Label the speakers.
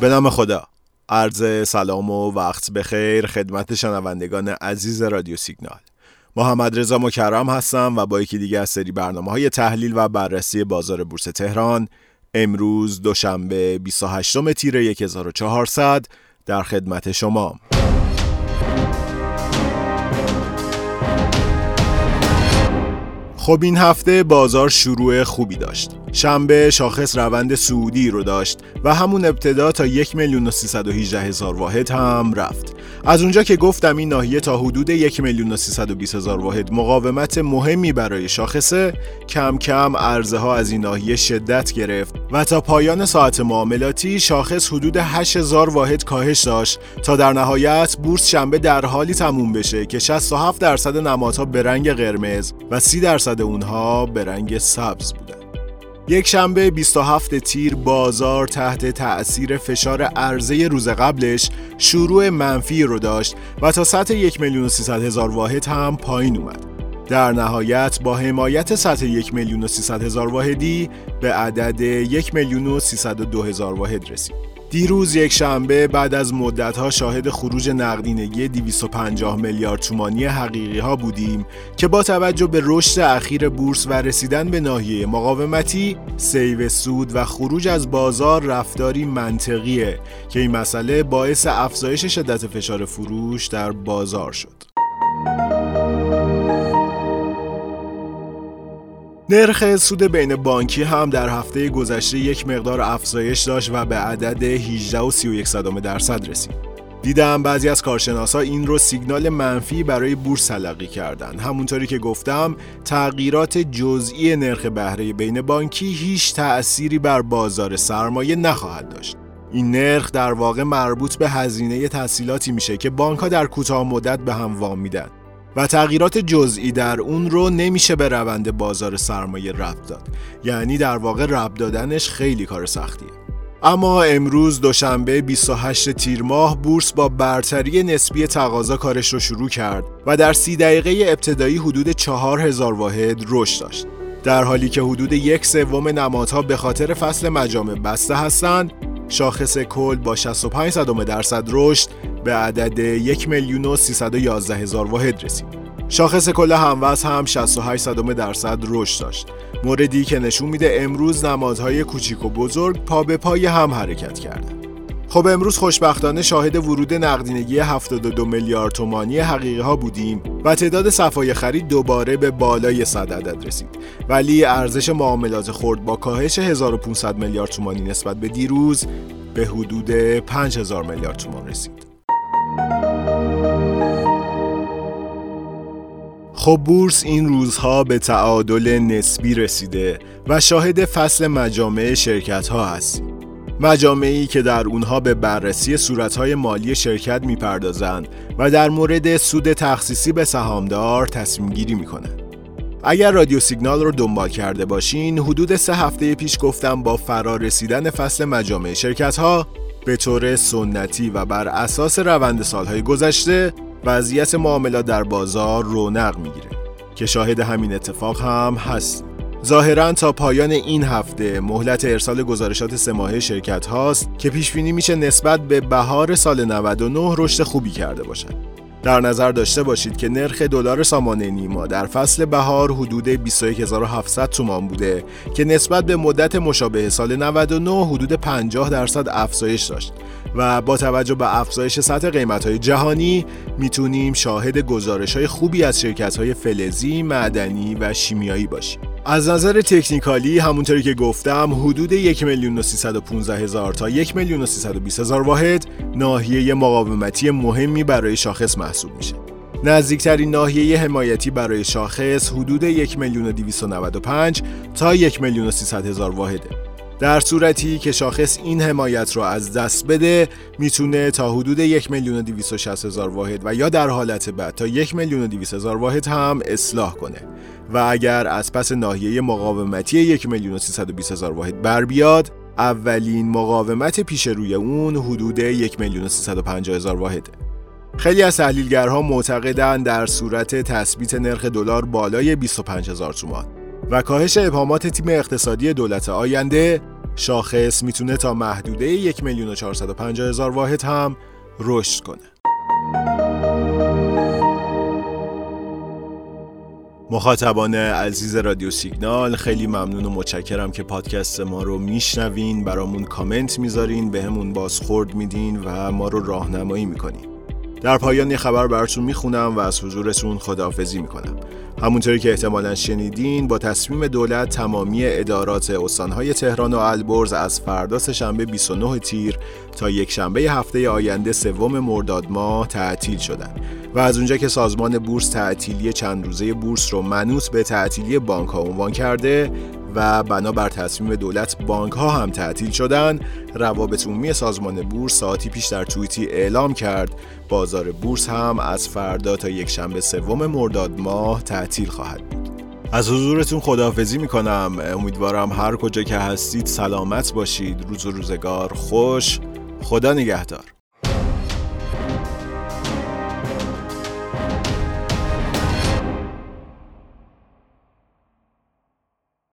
Speaker 1: به نام خدا. عرض سلام و وقت بخیر خدمت شنوندگان عزیز رادیو سیگنال. محمد رضا مکرم هستم و با یکی دیگه از سری برنامه های تحلیل و بررسی بازار بورس تهران امروز دوشنبه 28 تیر 1400 در خدمت شما. خب این هفته بازار شروع خوبی داشت. شنبه شاخص روند سعودی رو داشت و همون ابتدا تا یک میلیون هزار واحد هم رفت. از اونجا که گفتم این ناحیه تا حدود یک میلیون و واحد مقاومت مهمی برای شاخصه کم کم عرضه ها از این ناحیه شدت گرفت و تا پایان ساعت معاملاتی شاخص حدود 8000 واحد کاهش داشت تا در نهایت بورس شنبه در حالی تموم بشه که 67 درصد نمادها به رنگ قرمز و 30 درصد اونها به رنگ سبز بودن. یک شنبه 27 تیر بازار تحت تأثیر فشار عرضه روز قبلش شروع منفی رو داشت و تا سطح یک میلیون و هزار واحد هم پایین اومد. در نهایت با حمایت سطح یک میلیون و هزار واحدی به عدد یک میلیون و دو هزار واحد رسید. دیروز یک شنبه بعد از مدتها شاهد خروج نقدینگی 250 میلیارد تومانی حقیقی ها بودیم که با توجه به رشد اخیر بورس و رسیدن به ناحیه مقاومتی سیو سود و خروج از بازار رفتاری منطقیه که این مسئله باعث افزایش شدت فشار فروش در بازار شد. نرخ سود بین بانکی هم در هفته گذشته یک مقدار افزایش داشت و به عدد 18.31 درصد رسید. دیدم بعضی از کارشناسا این رو سیگنال منفی برای بورس تلقی کردن همونطوری که گفتم تغییرات جزئی نرخ بهره بین بانکی هیچ تأثیری بر بازار سرمایه نخواهد داشت. این نرخ در واقع مربوط به هزینه تحصیلاتی میشه که بانک ها در کوتاه مدت به هم وام میدن. و تغییرات جزئی در اون رو نمیشه به روند بازار سرمایه ربط داد. یعنی در واقع ربط دادنش خیلی کار سختیه. اما امروز دوشنبه 28 تیر ماه بورس با برتری نسبی تقاضا کارش رو شروع کرد و در سی دقیقه ابتدایی حدود 4000 واحد رشد داشت. در حالی که حدود یک سوم نمادها به خاطر فصل مجامع بسته هستند شاخص کل با 65 صدم درصد رشد به عدد 1 میلیون و 311 هزار واحد رسید. شاخص کل هموز هم 68 صدم درصد رشد داشت. موردی که نشون میده امروز نمادهای کوچیک و بزرگ پا به پای هم حرکت کردند. خب امروز خوشبختانه شاهد ورود نقدینگی 72 میلیارد تومانی حقیقی ها بودیم و تعداد صفای خرید دوباره به بالای 100 عدد رسید. ولی ارزش معاملات خرد با کاهش 1500 میلیارد تومانی نسبت به دیروز به حدود 5000 میلیارد تومان رسید. خب بورس این روزها به تعادل نسبی رسیده و شاهد فصل مجامع شرکت ها هستیم مجامعی که در اونها به بررسی صورتهای مالی شرکت می‌پردازند و در مورد سود تخصیصی به سهامدار تصمیم گیری می‌کنند. اگر رادیو سیگنال رو دنبال کرده باشین حدود سه هفته پیش گفتم با فرار رسیدن فصل مجامع شرکت ها به طور سنتی و بر اساس روند سالهای گذشته وضعیت معاملات در بازار رونق می‌گیره که شاهد همین اتفاق هم هست. ظاهرا تا پایان این هفته مهلت ارسال گزارشات سه شرکت هاست که پیش بینی میشه نسبت به بهار سال 99 رشد خوبی کرده باشد. در نظر داشته باشید که نرخ دلار سامانه نیما در فصل بهار حدود 21700 تومان بوده که نسبت به مدت مشابه سال 99 حدود 50 درصد افزایش داشت و با توجه به افزایش سطح قیمت های جهانی می‌تونیم شاهد گزارش های خوبی از شرکت های فلزی، معدنی و شیمیایی باشیم. از نظر تکنیکالی همونطوری که گفتم حدود 1 میلیون هزار تا 1 میلیون هزار واحد ناحیه مقاومتی مهمی برای شاخص محسوب میشه. نزدیکترین ناحیه حمایتی برای شاخص حدود 1 میلیون تا 1 میلیون هزار واحده. در صورتی که شاخص این حمایت رو از دست بده می‌تونه تا حدود 1 میلیون و هزار واحد و یا در حالت بعد تا 1 میلیون و هزار واحد هم اصلاح کنه. و اگر از پس ناحیه مقاومتی 1 میلیون و هزار واحد بر بیاد اولین مقاومت پیش روی اون حدود 1 میلیون و هزار واحده. خیلی از تحلیلگرها معتقدند در صورت تثبیت نرخ دلار بالای 25 هزار تومان و کاهش ابهامات تیم اقتصادی دولت آینده شاخص می‌تونه تا محدوده یک میلیون و هزار واحد هم رشد کنه. مخاطبان عزیز رادیو سیگنال خیلی ممنون و متشکرم که پادکست ما رو میشنوین برامون کامنت می‌ذارین به همون بازخورد میدین و ما رو راهنمایی می‌کنین. در پایان یه خبر براتون می‌خونم و از حضورتون خداحافظی می‌کنم. همونطوری که احتمالا شنیدین با تصمیم دولت تمامی ادارات استانهای تهران و البرز از فردا شنبه 29 تیر تا یک شنبه هفته آینده سوم مرداد ماه تعطیل شدن و از اونجا که سازمان بورس تعطیلی چند روزه بورس رو منوط به تعطیلی بانک ها عنوان کرده و بنابر تصمیم دولت بانک ها هم تعطیل شدن روابط عمومی سازمان بورس ساعتی پیش در توییتی اعلام کرد. بازار بورس هم از فردا تا یک شنبه سوم مرداد ماه تعطیل خواهد بود. از حضورتون خداحافظی می‌کنم. امیدوارم هر کجا که هستید سلامت باشید. روز و روزگار خوش. خدا نگهدار.